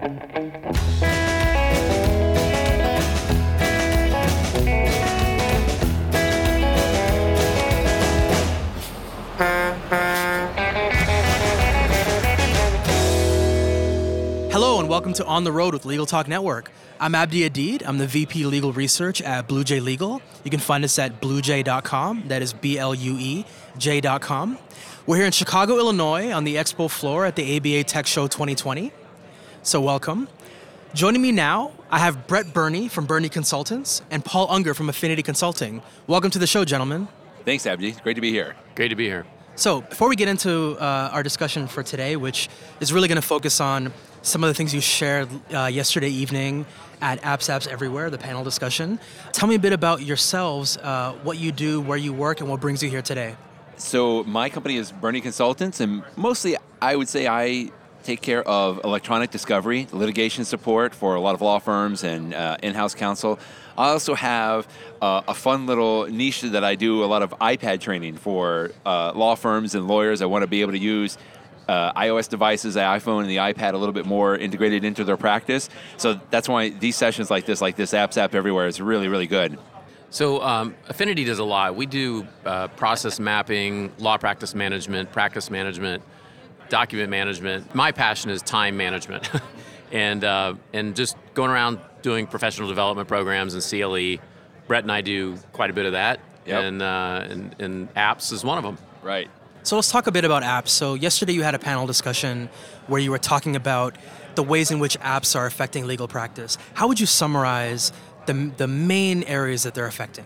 Hello and welcome to On the Road with Legal Talk Network. I'm Abdi Aidid. I'm the VP Legal Research at BlueJ Legal. You can find us at bluej.com. That is B L U E J.com. We're here in Chicago, Illinois on the expo floor at the ABA Tech Show 2020. So, welcome. Joining me now, I have Brett Burney from Burney Consultants and Paul Unger from Affinity Consulting. Welcome to the show, gentlemen. Thanks, Abdi. Great to be here. Great to be here. So, before we get into uh, our discussion for today, which is really going to focus on some of the things you shared uh, yesterday evening at Apps Apps Everywhere, the panel discussion, tell me a bit about yourselves, uh, what you do, where you work, and what brings you here today. So, my company is Burney Consultants, and mostly I would say I take care of electronic discovery, litigation support for a lot of law firms and uh, in house counsel. I also have uh, a fun little niche that I do a lot of iPad training for uh, law firms and lawyers. I want to be able to use uh, iOS devices, the iPhone and the iPad a little bit more integrated into their practice. So that's why these sessions like this, like this Apps App Everywhere, is really, really good. So um, Affinity does a lot. We do uh, process mapping, law practice management, practice management, document management. My passion is time management, and uh, and just going around doing professional development programs and CLE. Brett and I do quite a bit of that, Yep. and, uh, and and apps is one of them. Right. So, let's talk a bit about apps. So, yesterday you had a panel discussion where you were talking about the ways in which apps are affecting legal practice. How would you summarize the, the main areas that they're affecting?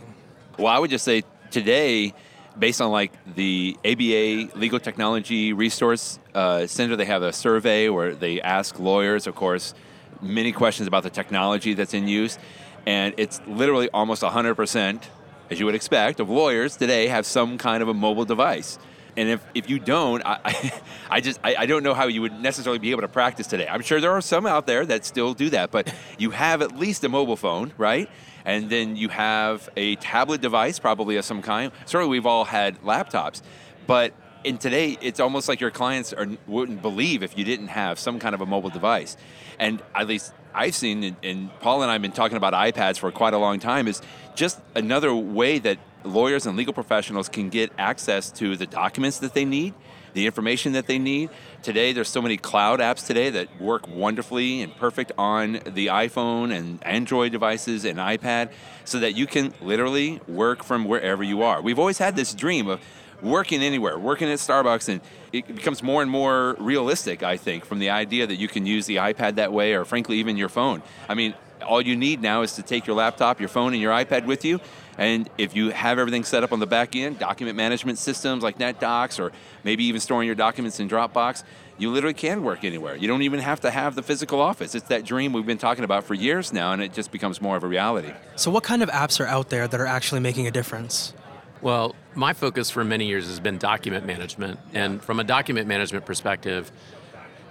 Well, I would just say today, based on like the ABA Legal Technology Resource uh, Center, they have a survey where they ask lawyers, of course, many questions about the technology that's in use, and it's literally almost 100%, as you would expect, of lawyers today have some kind of a mobile device. And if, if you don't, I, I, I just I, I don't know how you would necessarily be able to practice today. I'm sure there are some out there that still do that, but you have at least a mobile phone, right? And then you have a tablet device, probably of some kind. Certainly, we've all had laptops, but in today, it's almost like your clients are, wouldn't believe if you didn't have some kind of a mobile device. And at least I've seen, and- and Paul and I have been talking about iPads for quite a long time, is just another way that lawyers and legal professionals can get access to the documents that they need, the information that they need. Today, there's so many cloud apps today that work wonderfully and perfect on the iPhone and Android devices and iPad so that you can literally work from wherever you are. We've always had this dream of working anywhere, working at Starbucks, and it becomes more and more realistic, I think, from the idea that you can use the iPad that way, or frankly, even your phone. I mean, all you need now is to take your laptop, your phone, and your iPad with you. And if you have everything set up on the back end, document management systems like NetDocs, or maybe even storing your documents in Dropbox, you literally can work anywhere. You don't even have to have the physical office. It's that dream we've been talking about for years now, and it just becomes more of a reality. So, what kind of apps are out there that are actually making a difference? Well, my focus for many years has been document management. And from a document management perspective,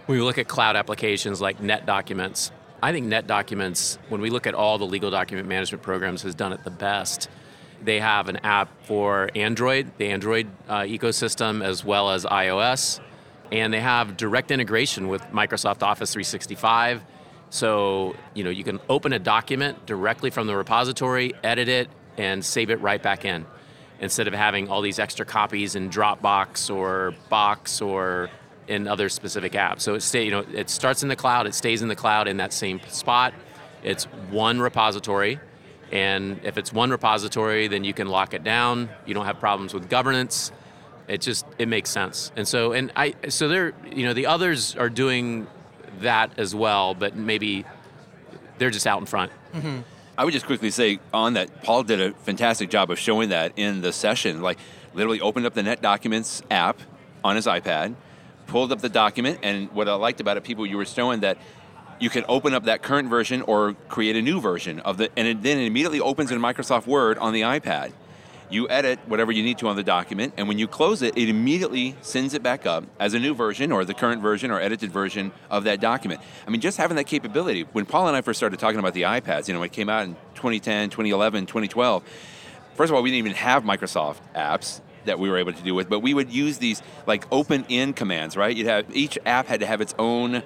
when we look at cloud applications like NetDocuments, I think NetDocuments, when we look at all the legal document management programs, has done it the best. They have an app for Android, the Android uh, ecosystem, as well as iOS, and they have direct integration with Microsoft Office 365. So, you know, you can open a document directly from the repository, edit it, and save it right back in instead of having all these extra copies in Dropbox or Box or in other specific apps. So it stay, you know, it starts in the cloud, it stays in the cloud in that same spot. It's one repository, and if it's one repository, then you can lock it down. You don't have problems with governance. It just it makes sense. And so and I so they're you know the others are doing that as well, but maybe they're just out in front. Mm-hmm. I would just quickly say on that, Paul did a fantastic job of showing that in the session. Like, literally opened up the NetDocuments app on his iPad, pulled up the document, and what I liked about it, people, you were showing that you can open up that current version or create a new version of the, and it then it immediately opens in Microsoft Word on the iPad. You edit whatever you need to on the document, and when you close it, it immediately sends it back up as a new version or the current version or edited version of that document. I mean, just having that capability. When Paul and I first started talking about the iPads, you know, it came out in 2010, 2011, 2012. First of all, we didn't even have Microsoft apps that we were able to do with, but we would use these like open in commands, right? You'd have each app had to have its own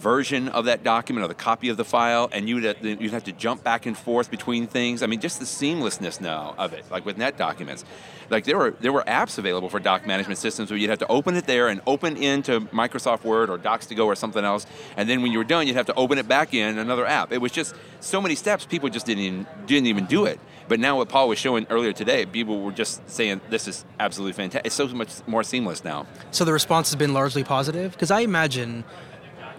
version of that document or the copy of the file, and you'd have, you'd have to jump back and forth between things. I mean, just the seamlessness now of it, like with NetDocuments. Like there were there were apps available for doc management systems where you'd have to open it there and open into Microsoft Word or Docs to Go or something else, and then when you were done, you'd have to open it back in another app. It was just so many steps. People just didn't even, didn't even do it. But now what Paul was showing earlier today, people were just saying this is absolutely fantastic. It's so much more seamless now. So the response has been largely positive because I imagine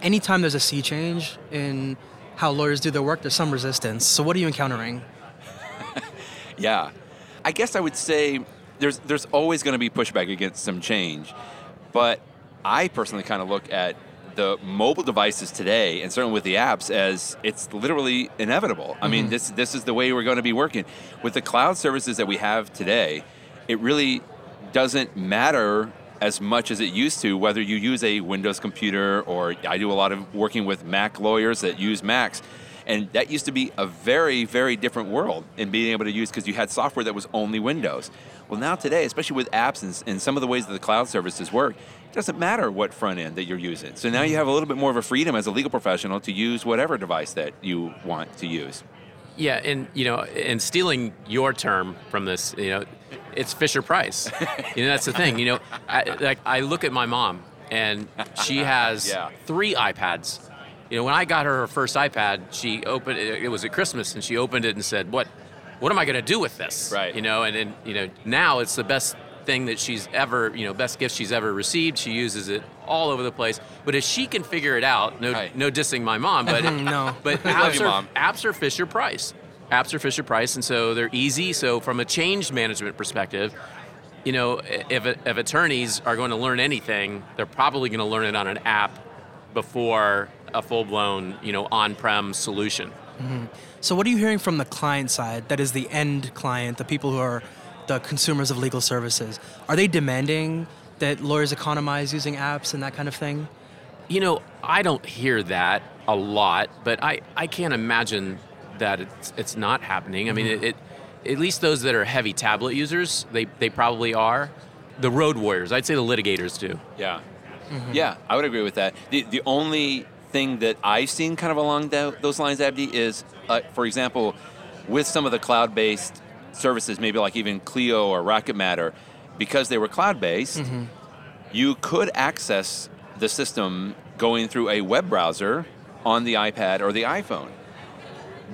anytime there's a sea change in how lawyers do their work, there's some resistance. So what are you encountering? yeah, I guess I would say there's there's always going to be pushback against some change, but I personally kind of look at the mobile devices today, and certainly with the apps, as it's literally inevitable. I mean, mm-hmm. this this is the way we're going to be working with the cloud services that we have today. It really doesn't matter as much as it used to whether you use a Windows computer or I do a lot of working with Mac lawyers that use Macs. And that used to be a very, very different world in being able to use because you had software that was only Windows. Well, now today, especially with apps and, and some of the ways that the cloud services work, doesn't matter what front end that you're using. So now you have a little bit more of a freedom as a legal professional to use whatever device that you want to use. Yeah, and you know, and stealing your term from this, you know, it's Fisher Price. you know, that's the thing. You know, I, like I look at my mom, and she has yeah. three iPads. You know, when I got her her first iPad, she opened it. It was at Christmas, and she opened it and said, "What, what am I going to do with this?" Right. You know, and then you know now it's the best thing that she's ever, you know, best gift she's ever received. She uses it all over the place. But if she can figure it out, no, no dissing my mom, but no, but apps, you, are, apps are Fisher Price. Apps are Fisher Price, and so they're easy. So from a change management perspective, you know, if, if attorneys are going to learn anything, they're probably going to learn it on an app before a full-blown, you know, on-prem solution. Mm-hmm. So, what are you hearing from the client side? That is the end client, the people who are the consumers of legal services? Are they demanding that lawyers economize using apps and that kind of thing? You know, I don't hear that a lot, but I, I can't imagine that it's, it's not happening. I mean, mm-hmm. it, it, at least those that are heavy tablet users, they, they probably are. The road warriors, I'd say the litigators too. Yeah. Mm-hmm. Yeah, I would agree with that. The, the only thing that I've seen kind of along the, those lines, Abdi, is, uh, for example, with some of the cloud based services, maybe like even Clio or Rocket Matter, because they were cloud based, mm-hmm. you could access the system going through a web browser on the iPad or the iPhone.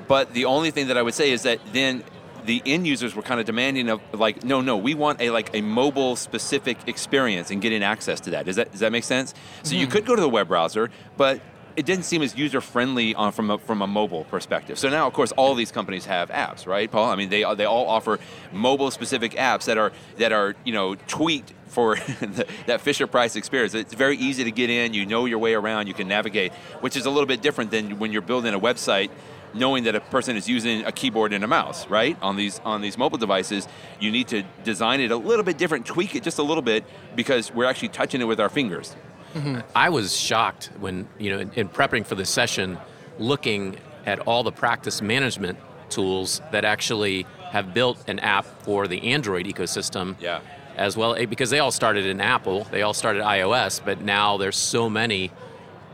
But the only thing that I would say is that then the end users were kind of demanding of like, no, no, we want a like a mobile specific experience and getting access to that. Does that does that make sense? So mm-hmm. you could go to the web browser, but it didn't seem as user friendly on, uh, from a, from a mobile perspective. So now, of course, all these companies have apps, right, Paul? I mean, they they all offer mobile specific apps that are that are you know tweaked for the, that Fisher Price experience. It's very easy to get in. You know your way around. You can navigate, which is a little bit different than when you're building a website knowing that a person is using a keyboard and a mouse, right? On these on these mobile devices, you need to design it a little bit different, tweak it just a little bit because we're actually touching it with our fingers. Mm-hmm. I was shocked when, you know, in, in prepping for this session, looking at all the practice management tools that actually have built an app for the Android ecosystem. Yeah. As well, eh, because they all started in Apple, they all started iOS, but now there's so many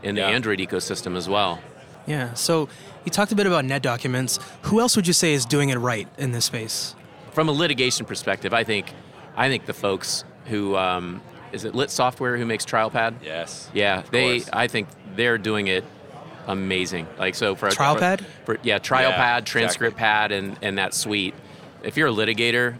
in the. Android ecosystem as well. Yeah. So you talked a bit about NetDocuments. Who else would you say is doing it right in this space? From a litigation perspective, I think, I think the folks who um, is it Lit Software who makes TrialPad? Yes. Yeah, they. Course. I think they're doing it amazing. Like so for TrialPad. For, for, yeah, TrialPad, yeah, Transcript exactly. Pad, and and that suite. If you're a litigator,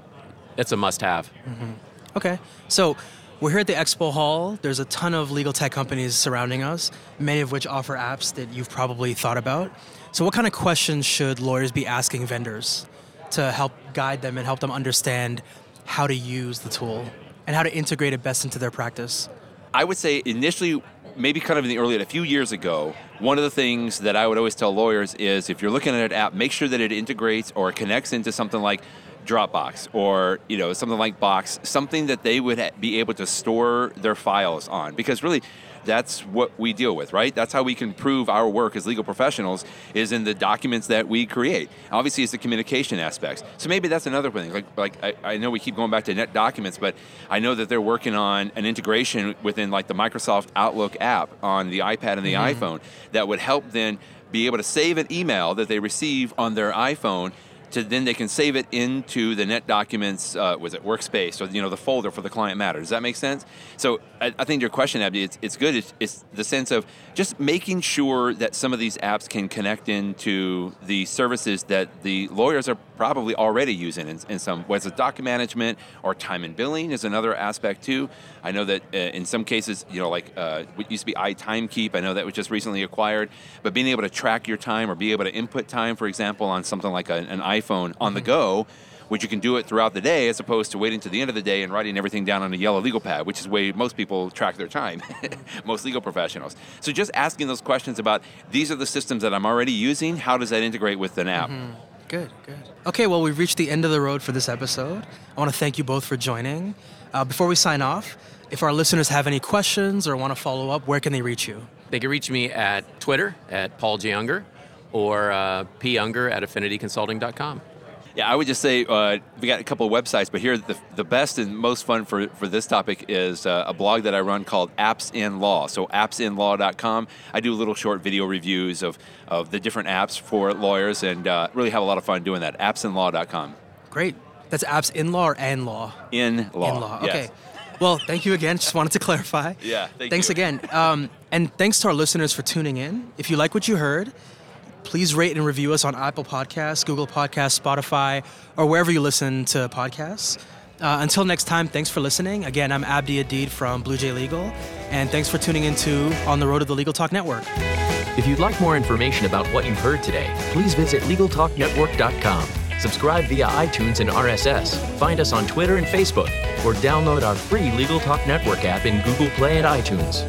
it's a must-have. Mm-hmm. Okay, so. We're here at the expo hall. There's a ton of legal tech companies surrounding us, many of which offer apps that you've probably thought about. So, what kind of questions should lawyers be asking vendors to help guide them and help them understand how to use the tool? And how to integrate it best into their practice? I would say initially, maybe kind of in the early, a few years ago, one of the things that I would always tell lawyers is if you're looking at an app, make sure that it integrates or connects into something like Dropbox or you know something like Box, something that they would be able to store their files on. Because really, that's what we deal with, right? That's how we can prove our work as legal professionals is in the documents that we create. Obviously, it's the communication aspects. So maybe that's another thing. Like, like I, I know we keep going back to NetDocuments, but I know that they're working on an integration within like the Microsoft Outlook app on the iPad and the mm-hmm. iPhone that would help then be able to save an email that they receive on their iPhone to then they can save it into the NetDocuments uh, was it workspace or you know the folder for the client matter. Does that make sense? So i, I think your question abdi it's, it's good. It's, it's, the sense of just making sure that some of these apps can connect into the services that the lawyers are probably already using in, in some whether it's document management or time and billing is another aspect too i know that uh, in some cases you know like uh, what used to be iTimekeep i know that was just recently acquired but being able to track your time or be able to input time for example on something like a, an iphone on the mm-hmm. go, which you can do it throughout the day as opposed to waiting to the end of the day and writing everything down on a yellow legal pad, which is the way most people track their time, most legal professionals. So just asking those questions about these are the systems that I'm already using, how does that integrate with an app? Mm-hmm. Good, good. Okay, well, we've reached the end of the road for this episode. I want to thank you both for joining. Uh, before we sign off, if our listeners have any questions or want to follow up, where can they reach you? They can reach me at Twitter at Paul J. Unger or uh, punger at affinityconsulting.com. Yeah, I would just say uh, we got a couple of websites, but here the, the best and most fun for, for this topic is uh, a blog that I run called Apps in Law. So appsinlaw.com. I do little short video reviews of, of the different apps for lawyers and uh, really have a lot of fun doing that. Appsinlaw.com. Great. That's apps in law or and law? In law. In law. Okay. Yes. Well, thank you again. Just wanted to clarify. Yeah, thank thanks you. again. Um, and thanks to our listeners for tuning in. If you like what you heard, please rate and review us on Apple Podcasts, Google Podcasts, Spotify, or wherever you listen to podcasts. Uh, until next time, thanks for listening. Again, I'm Abdi Aidid from Blue J Legal, and thanks for tuning into On the Road to the Legal Talk Network. If you'd like more information about what you've heard today, please visit LegalTalkNetwork.com. Subscribe via iTunes and RSS. Find us on Twitter and Facebook, or download our free Legal Talk Network app in Google Play and iTunes.